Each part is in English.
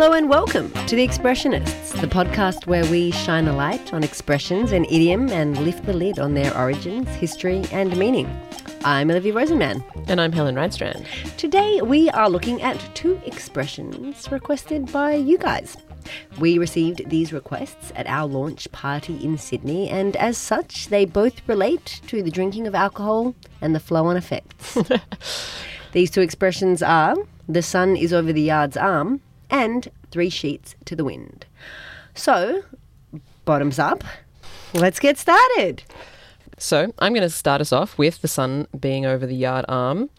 Hello and welcome to The Expressionists, the podcast where we shine a light on expressions and idiom and lift the lid on their origins, history, and meaning. I'm Olivia Rosenman. And I'm Helen Rydstrand. Today we are looking at two expressions requested by you guys. We received these requests at our launch party in Sydney, and as such, they both relate to the drinking of alcohol and the flow on effects. these two expressions are the sun is over the yard's arm and three sheets to the wind. So, bottoms up, let's get started. So, I'm going to start us off with the sun being over the yard arm.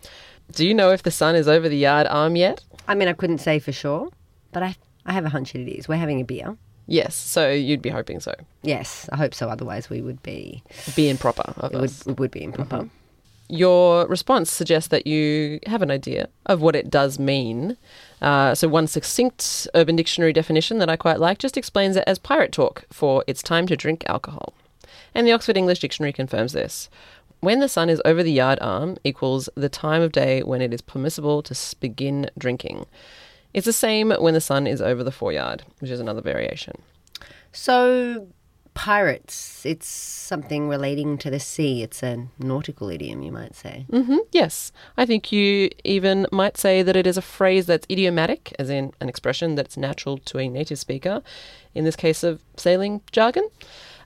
Do you know if the sun is over the yard arm yet? I mean, I couldn't say for sure, but I, I have a hunch it is. We're having a beer. Yes, so you'd be hoping so. Yes, I hope so. Otherwise, we would be. Be improper It would, it would be improper. Mm-hmm. Your response suggests that you have an idea of what it does mean. Uh, so, one succinct Urban Dictionary definition that I quite like just explains it as pirate talk for it's time to drink alcohol. And the Oxford English Dictionary confirms this. When the sun is over the yard arm equals the time of day when it is permissible to begin drinking. It's the same when the sun is over the foreyard, which is another variation. So, pirates, it's something relating to the sea. It's a nautical idiom, you might say. hmm Yes. I think you even might say that it is a phrase that's idiomatic, as in an expression that's natural to a native speaker, in this case of sailing jargon,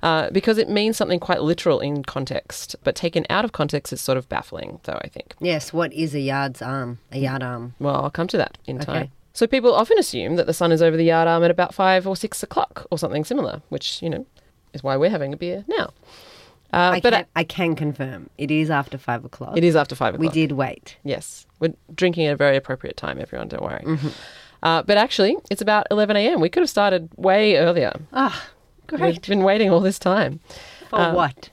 uh, because it means something quite literal in context, but taken out of context, it's sort of baffling, though, I think. Yes, what is a yard's arm? A yard arm. Well, I'll come to that in Okay. time. So people often assume that the sun is over the yard arm at about five or six o'clock or something similar, which, you know, is why we're having a beer now. Uh, I, but can, I can confirm it is after five o'clock. it is after five o'clock. We did wait. Yes, we're drinking at a very appropriate time, everyone, don't worry. Uh, but actually, it's about 11 a.m. We could have started way earlier. Ah, great! We've been waiting all this time. For um, what?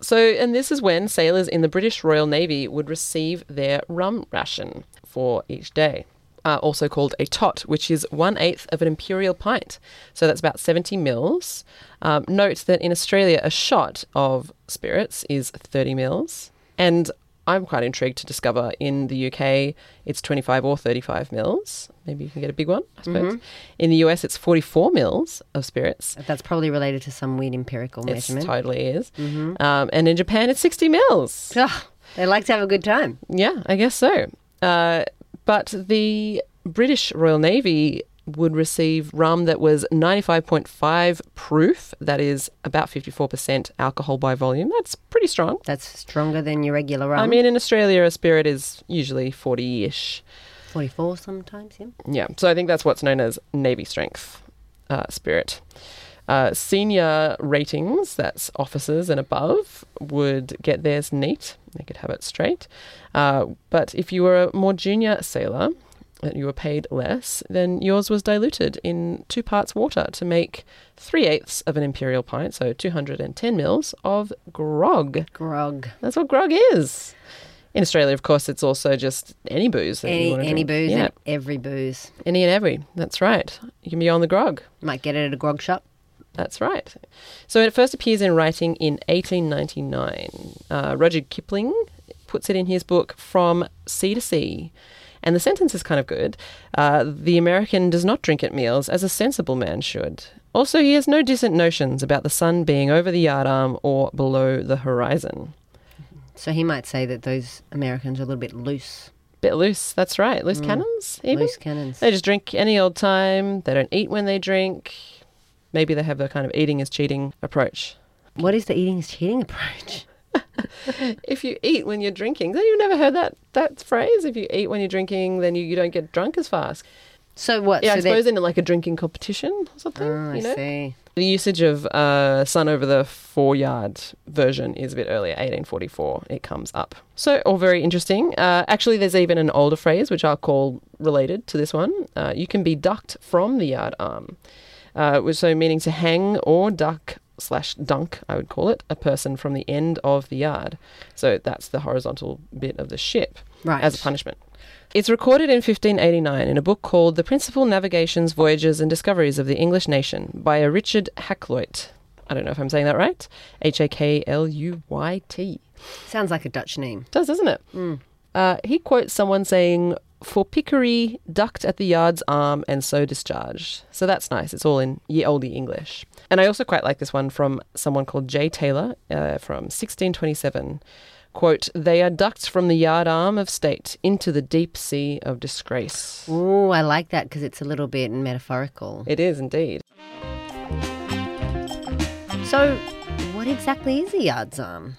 So, and this is when sailors in the British Royal Navy would receive their rum ration for each day. Uh, also called a tot, which is one eighth of an imperial pint. So that's about 70 mils. Um, note that in Australia, a shot of spirits is 30 mils. And I'm quite intrigued to discover in the UK, it's 25 or 35 mils. Maybe you can get a big one, I suppose. In the US, it's 44 mils of spirits. That's probably related to some weird empirical It measurement. It totally is. Um, and in Japan, it's 60 mils. Ah, they like to have a good time. Yeah, I guess so. Uh, but the British Royal Navy would receive rum that was 95.5 proof, that is about 54% alcohol by volume. That's pretty strong. That's stronger than your regular rum. I mean, in Australia, a spirit is usually 40 ish. 44 sometimes, yeah. Yeah, so I think that's what's known as Navy strength uh, spirit. Uh, senior ratings, that's officers and above, would get theirs neat. They could have it straight. Uh, but if you were a more junior sailor and you were paid less, then yours was diluted in two parts water to make three eighths of an imperial pint, so 210 mils of grog. Grog. That's what grog is. In Australia, of course, it's also just any booze. That you Any, any drink. booze Yeah. and every booze. Any and every. That's right. You can be on the grog. Might get it at a grog shop. That's right. So it first appears in writing in 1899. Uh, Rudyard Kipling puts it in his book From Sea to Sea. And the sentence is kind of good. Uh, the American does not drink at meals as a sensible man should. Also, he has no decent notions about the sun being over the yardarm or below the horizon. So he might say that those Americans are a little bit loose. Bit loose, that's right. Loose cannons, even? Loose cannons. They just drink any old time. They don't eat when they drink. Maybe they have the kind of eating is cheating approach. What is the eating is cheating approach? If you eat when you're drinking, then you've never heard that that phrase. If you eat when you're drinking, then you, you don't get drunk as fast. So what? Yeah, so I suppose in like a drinking competition or something. Oh, I you know? see. The usage of uh, sun over the foreyard version is a bit earlier, 1844. It comes up. So, all very interesting. Uh, actually, there's even an older phrase which I'll call related to this one. Uh, you can be ducked from the yard arm, uh, so meaning to hang or duck slash dunk, I would call it, a person from the end of the yard. So that's the horizontal bit of the ship Right. as a punishment. It's recorded in 1589 in a book called The Principal Navigations, Voyages and Discoveries of the English Nation by a Richard Hakluyt. I don't know if I'm saying that right. H A K L U Y T. Sounds like a Dutch name. Does, doesn't it? Uh, he quotes someone saying, for pickery, ducked at the yard's arm, and so discharged. So that's nice. It's all in ye olde English. And I also quite like this one from someone called J. Taylor uh, from 1627. Quote, they are ducked from the yard arm of state into the deep sea of disgrace. Oh, I like that because it's a little bit metaphorical. It is indeed. So, what exactly is a yard's arm?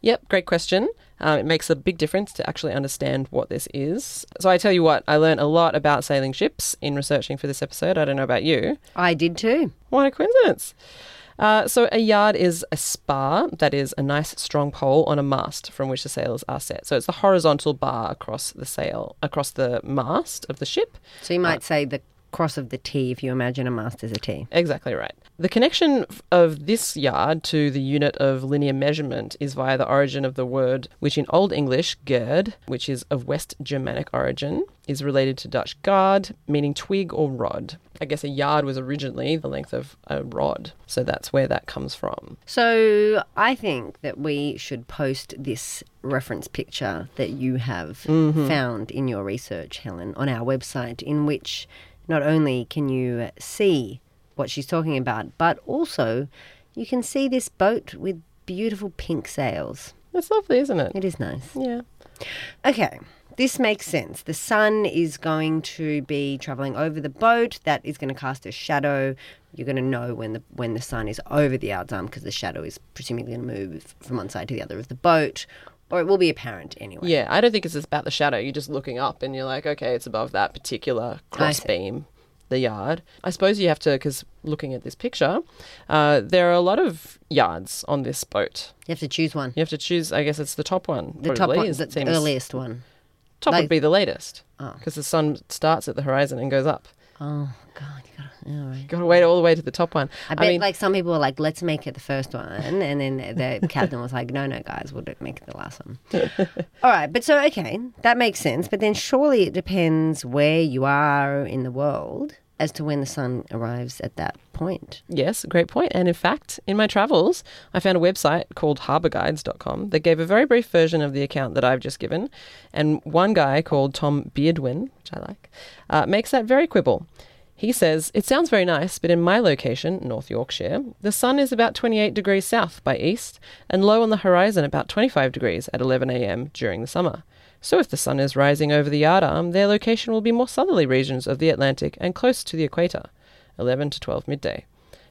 Yep, great question. Um, it makes a big difference to actually understand what this is. So I tell you what, I learned a lot about sailing ships in researching for this episode. I don't know about you. I did too. What a coincidence. Uh, so a yard is a spar, that is a nice strong pole on a mast from which the sails are set. So it's the horizontal bar across the sail, across the mast of the ship. So you might say the cross of the T if you imagine a mast as a T. Exactly right. The connection of this yard to the unit of linear measurement is via the origin of the word, which in Old English, gerd, which is of West Germanic origin, is related to Dutch gard, meaning twig or rod. I guess a yard was originally the length of a rod, so that's where that comes from. So I think that we should post this reference picture that you have mm-hmm. found in your research, Helen, on our website, in which not only can you see what she's talking about, but also you can see this boat with beautiful pink sails. It's lovely, isn't it? It is nice. Yeah. Okay, this makes sense. The sun is going to be traveling over the boat. That is going to cast a shadow. You're going to know when the when the sun is over the arm because the shadow is presumably going to move from one side to the other of the boat, or it will be apparent anyway. Yeah, I don't think it's about the shadow. You're just looking up and you're like, okay, it's above that particular cross see. beam, the yard. I suppose you have to, because looking at this picture, uh, there are a lot of yards on this boat. You have to choose one. You have to choose, I guess it's the top one. The top one, is- the seems. earliest one. Top like- would be the latest, Oh. because the sun starts at the horizon and goes up. Oh God, you gotta. All right. Got to wait all the way to the top one. I bet mean, like some people were like, let's make it the first one, and then the captain was like, no, no, guys, we'll make it the last one. All right, but so okay, that makes sense. But then surely it depends where you are in the world as to when the sun arrives at that point. Yes, great point. And in fact, in my travels, I found a website called harbourguides.com that gave a very brief version of the account that I've just given. And one guy called Tom Beardwin, which I like, uh, makes that very quibble. He says, It sounds very nice, but in my location, North Yorkshire, the sun is about 28 degrees south by east and low on the horizon about 25 degrees at 11 a.m. during the summer. So if the sun is rising over the yard arm, their location will be more southerly regions of the Atlantic and close to the equator, 11 to 12 midday.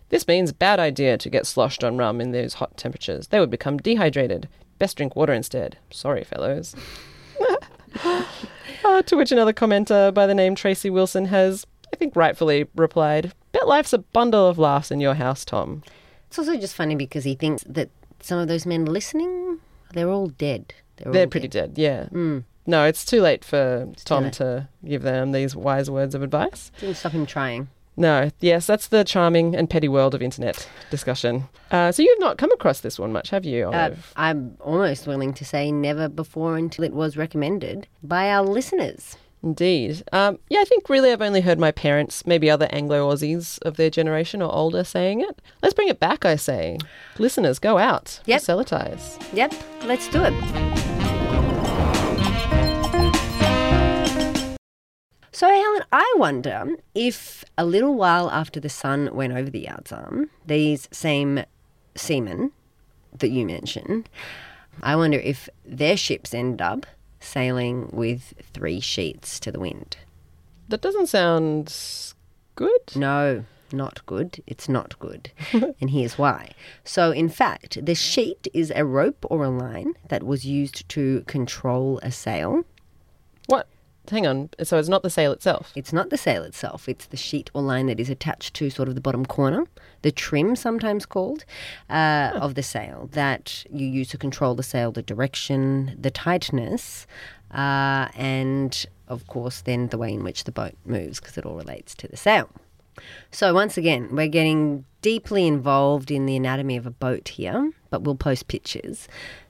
This means bad idea to get sloshed on rum in those hot temperatures. They would become dehydrated. Best drink water instead. Sorry, fellows. Uh, to which another commenter by the name Tracy Wilson has, I think rightfully, replied, Bet life's a bundle of laughs in your house, Tom. It's also just funny because he thinks that some of those men listening, they're all dead. They're, They're all pretty dead. dead, yeah. Mm. No, it's too late for Tom late. to give them these wise words of advice. Didn't stop him trying. No, yes, that's the charming and petty world of internet discussion. Uh, so you've not come across this one much, have you, Uh, I'm almost willing to say never before until it was recommended by our listeners. Indeed. Um, yeah, I think really I've only heard my parents, maybe other Anglo Aussies of their generation or older, saying it. Let's bring it back, I say. Listeners, go out. Yep. Proselytize. Yep, let's do it. So, Helen, I wonder if a little while after the sun went over the yards arm, these same seamen that you mentioned, I wonder if their ships ended up sailing with three sheets to the wind. That doesn't sound good. No, not good. It's not good. and here's why. So, in fact, the sheet is a rope or a line that was used to control a sail. What? Hang on. So it's not the sail itself. It's not the sail itself, it's the sheet or line that is attached to sort of the bottom corner, the trim, sometimes called, uh, of the sail that you use to control the sail, the direction, the tightness, uh, and of course, then the way in which the boat moves, because it all relates to the sail. So, once again, we're getting deeply involved in the anatomy of a boat here, but we'll post pictures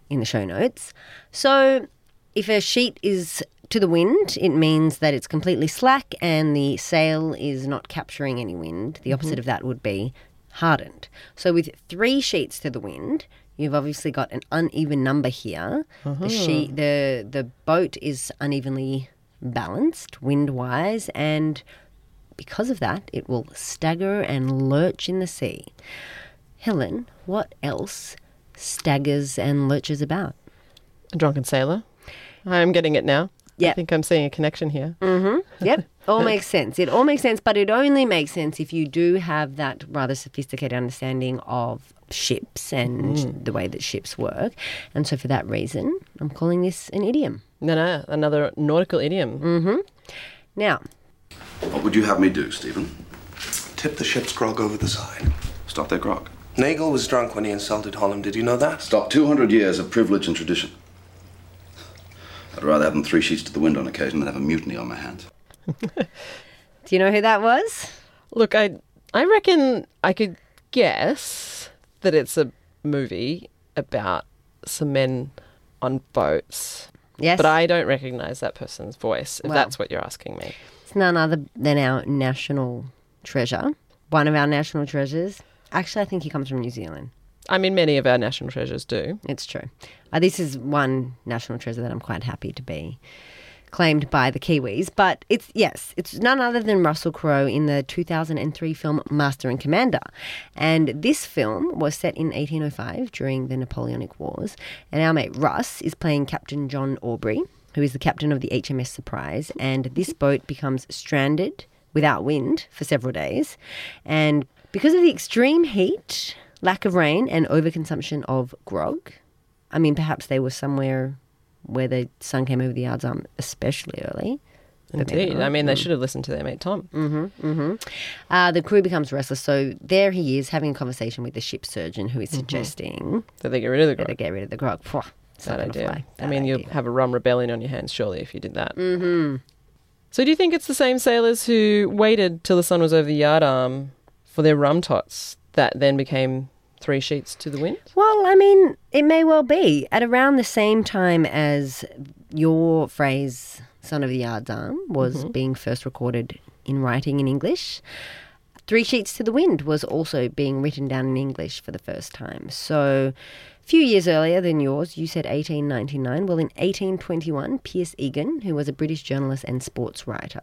in the show notes. So, if a sheet is to the wind, it means that it's completely slack and the sail is not capturing any wind. The mm-hmm. opposite of that would be hardened. So, with three sheets to the wind, you've obviously got an uneven number here. The uh-huh. sheet, the the boat is unevenly balanced wind wise, and because of that, it will stagger and lurch in the sea. Helen, what else staggers and lurches about? A drunken sailor. I'm getting it now. I think I'm seeing a connection here. Mm-hmm. Yep, all makes sense. It all makes sense, but it only makes sense if you do have that rather sophisticated understanding of ships and the way that ships work. And so, for that reason, I'm calling this an idiom. No, no, another nautical idiom. Mm-hmm. Now, What would you have me do, Stephen? Tip the ship's grog over the side. Stop their grog. Nagel was drunk when he insulted Holland. Did you know that? Stop 200 years of privilege and tradition. I'd rather have them three sheets to the wind on occasion than have a mutiny on my hands. do you know who that was? Look, I I reckon I could guess that it's a movie about some men on boats. Yes. But I don't recognize that person's voice, if Well. that's what you're asking me. It's none other than our national treasure. One of our national treasures. Actually, I think he comes from New Zealand. I mean, many of our national treasures do. It's true. Uh, this is one national treasure that I'm quite happy to be claimed by the Kiwis. But it's, yes, it's none other than Russell Crowe in the 2003 film Master and Commander. And this film was set in 1805 during the Napoleonic Wars. And our mate Russ is playing Captain John Aubrey, who is the captain of the HMS Surprise. And this boat becomes stranded without wind for several days. And because of the extreme heat, lack of rain, and overconsumption of grog, I mean, perhaps they were somewhere where the sun came over the yards arm especially early. Indeed. I mean, they mm. should have listened to their mate Tom. Mm-hmm, mm-hmm. Uh, the crew becomes restless, so there he is having a conversation with the ship's surgeon, who is mm-hmm. suggesting That they get rid of the that they grog. get rid of the grog. Not Bad idea. fly. I Bad mean, you'll have a rum rebellion on your hands, surely, if you did that. Mm-hmm. So, do you think it's the same sailors who waited till the sun was over the yardarm um, for their rum tots that then became three sheets to the wind? Well, I mean, it may well be at around the same time as your phrase "sun of the yard's arm" was mm-hmm. being first recorded in writing in English. Three Sheets to the Wind was also being written down in English for the first time. So, a few years earlier than yours, you said 1899. Well, in 1821, Pierce Egan, who was a British journalist and sports writer,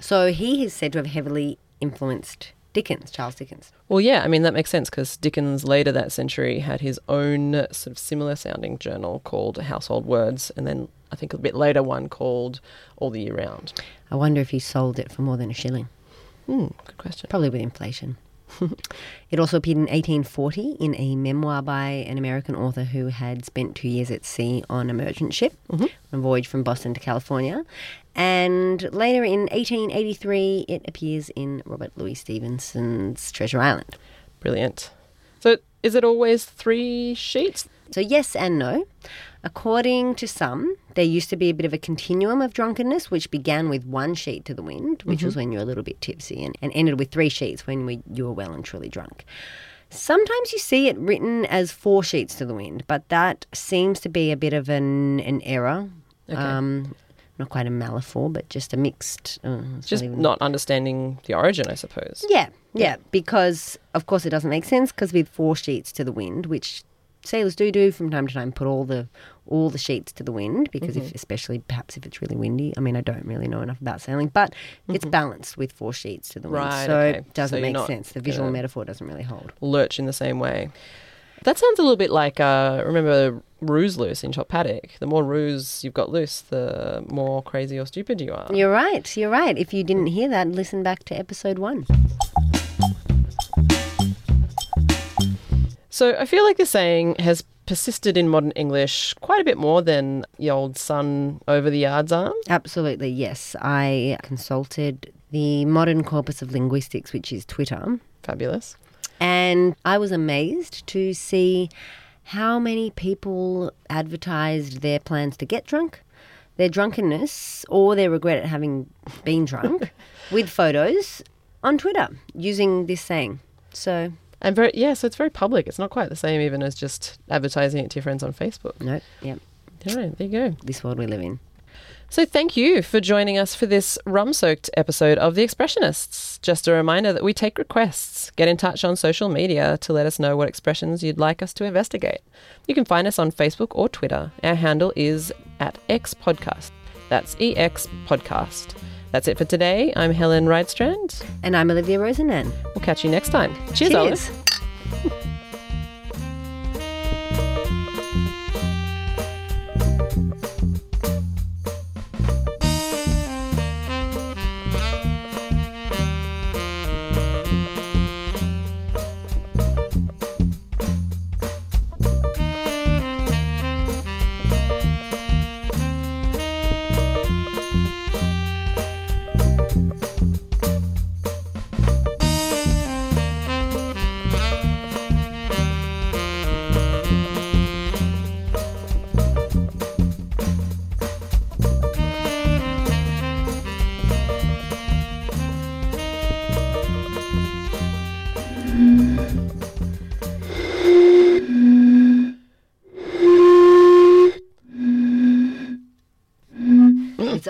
so he is said to have heavily influenced Dickens, Charles Dickens. Well, yeah, I mean, that makes sense because Dickens later that century had his own sort of similar sounding journal called Household Words, and then I think a bit later one called All the Year Round. I wonder if he sold it for more than a shilling. Hmm, good question. Probably with inflation. It also appeared in 1840 in a memoir by an American author who had spent two years at sea on a merchant ship mm-hmm. on a voyage from Boston to California. And later in 1883, it appears in Robert Louis Stevenson's Treasure Island. Brilliant. So, is it always three sheets? So, yes and no. According to some, there used to be a bit of a continuum of drunkenness, which began with one sheet to the wind, which was when you're a little bit tipsy, and, and ended with three sheets when we, you were well and truly drunk. Sometimes you see it written as four sheets to the wind, but that seems to be a bit of an, an error. Um, not quite a malaphor, but just a mixed. Uh, Just even- not understanding the origin, I suppose. yeah, yeah, because of course it doesn't make sense because with four sheets to the wind, which sailors do do from time to time, put all the all the sheets to the wind because Mm-hmm. if especially perhaps if it's really windy. I mean, I don't really know enough about sailing, but it's balanced with four sheets to the wind, Mm-hmm. Right, so okay. it doesn't So make sense. The visual metaphor doesn't really hold. Lurch in the same way. That sounds a little bit like, uh, remember roos loose in top paddock? The more roos you've got loose, the more crazy or stupid you are. You're right. You're right. If you didn't hear that, listen back to episode one. So I feel like the saying has persisted in modern English quite a bit more than the old sun over the yard's arm. Absolutely, yes. I consulted the modern corpus of linguistics, which is Twitter. Fabulous. And I was amazed to see how many people advertised their plans to get drunk, their drunkenness, or their regret at having been drunk with photos on Twitter using this saying. So, And very yeah, so it's very public. It's not quite the same even as just advertising it to your friends on Facebook. no, yep, All right, there you go. this world we live in. So thank you for joining us for this rum-soaked episode of The Expressionists. Just a reminder that we take requests. Get in touch on social media to let us know what expressions you'd like us to investigate. You can find us on Facebook or Twitter. Our handle is at X Podcast. That's EX Podcast. That's it for today. I'm Helen Rydstrand. And I'm Olivia Rosenman. We'll catch you next time. Cheers, Cheers.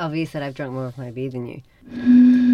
obvious that I've drunk more of my beer than you.